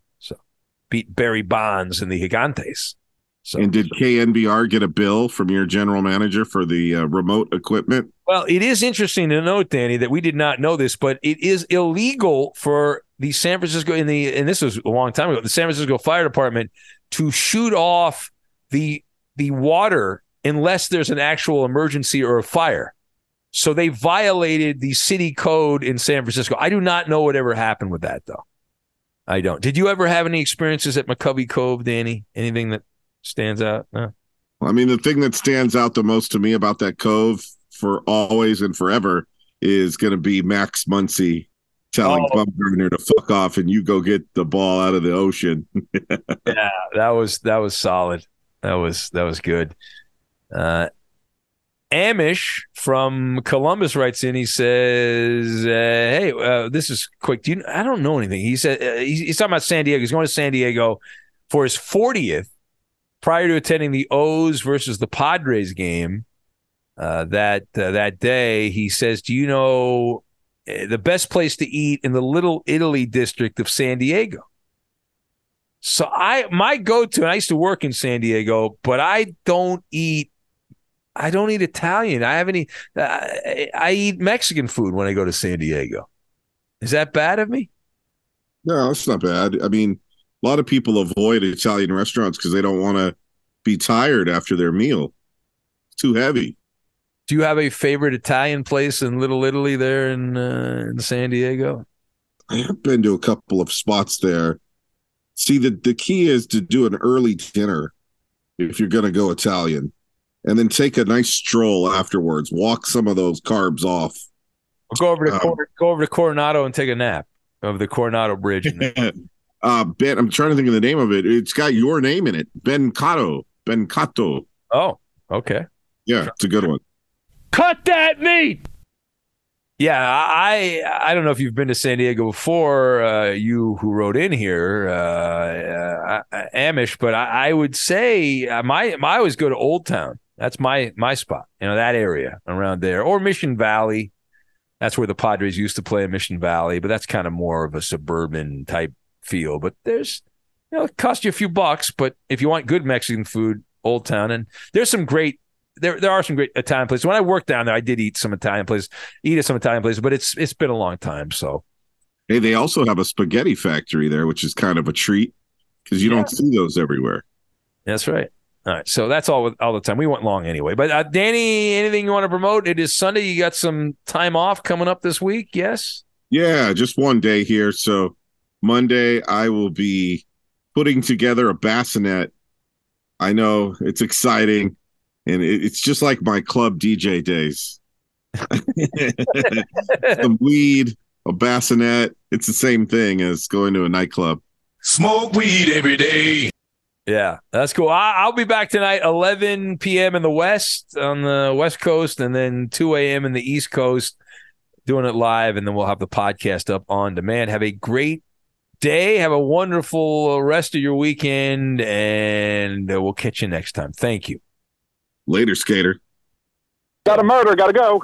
Speaker 2: beat Barry Bonds and the Gigantes.
Speaker 5: So, and did KNBR get a bill from your general manager for the uh, remote equipment?
Speaker 2: Well, it is interesting to note, Danny, that we did not know this, but it is illegal for the San Francisco in the and this was a long time ago, the San Francisco Fire Department to shoot off the the water unless there's an actual emergency or a fire. So they violated the city code in San Francisco. I do not know whatever happened with that though. I don't. Did you ever have any experiences at McCovey Cove, Danny? Anything that stands out? No.
Speaker 5: I mean, the thing that stands out the most to me about that cove for always and forever is going to be Max Muncy telling oh. Bumgarner to fuck off and you go get the ball out of the ocean.
Speaker 2: yeah, that was that was solid. That was that was good. Uh, Amish from Columbus writes in. He says, uh, "Hey, uh, this is quick. Do you? I don't know anything." He said uh, he's, he's, talking about San Diego. He's going to San Diego for his 40th, prior to attending the O's versus the Padres game uh, that uh, that day. He says, "Do you know uh, the best place to eat in the Little Italy district of San Diego?" So I my go-to, and I used to work in San Diego, but I don't eat. I don't eat Italian. I have any. Uh, I eat Mexican food when I go to San Diego. Is that bad of me?
Speaker 5: No, it's not bad. I mean, a lot of people avoid Italian restaurants because they don't want to be tired after their meal. too heavy.
Speaker 2: Do you have a favorite Italian place in Little Italy there in uh, in San Diego?
Speaker 5: I have been to a couple of spots there. See, the, the key is to do an early dinner if you're going to go Italian, and then take a nice stroll afterwards. Walk some of those carbs off.
Speaker 2: go over to
Speaker 5: Um,
Speaker 2: Cor- go over to Coronado and take a nap of the Coronado Bridge.
Speaker 5: uh, Ben, I'm trying to think of the name of it. It's got your name in it. Bencotto. Ben Cato.
Speaker 2: oh, okay.
Speaker 5: Yeah, it's a good one.
Speaker 2: Cut that meat. Yeah, I I don't know if you've been to San Diego before. Uh, you who wrote in here, uh, uh, Amish, but I, I would say uh, my, my I always go to Old Town. That's my my spot. You know that area around there, or Mission Valley. That's where the Padres used to play in Mission Valley, but that's kind of more of a suburban type feel. But there's, you know, it costs you a few bucks, but if you want good Mexican food, Old Town, and there's some great there there are some great Italian places. When I worked down there, I did eat some Italian places, eat at some Italian places, but it's it's been a long time. So
Speaker 5: Hey, they also have a spaghetti factory there, which is kind of a treat because you don't see those everywhere.
Speaker 2: that's right. All right, so that's all all the time. We went long anyway. But uh, Danny, anything you want to promote? It is Sunday. You got some time off coming up this week? Yes.
Speaker 5: Yeah, just one day here. So Monday, I will be putting together a bassinet. I know it's exciting, and it, it's just like my club DJ days. Some weed, a bassinet. It's the same thing as going to a nightclub.
Speaker 6: Smoke weed every day.
Speaker 2: Yeah, that's cool. I, I'll be back tonight, 11 p.m. in the West on the West Coast, and then 2 a.m. in the East Coast, doing it live, and then we'll have the podcast up on demand. Have a great day. Have a wonderful rest of your weekend, and uh, we'll catch you next time. Thank you.
Speaker 5: Later, skater.
Speaker 8: Got a murder, gotta go.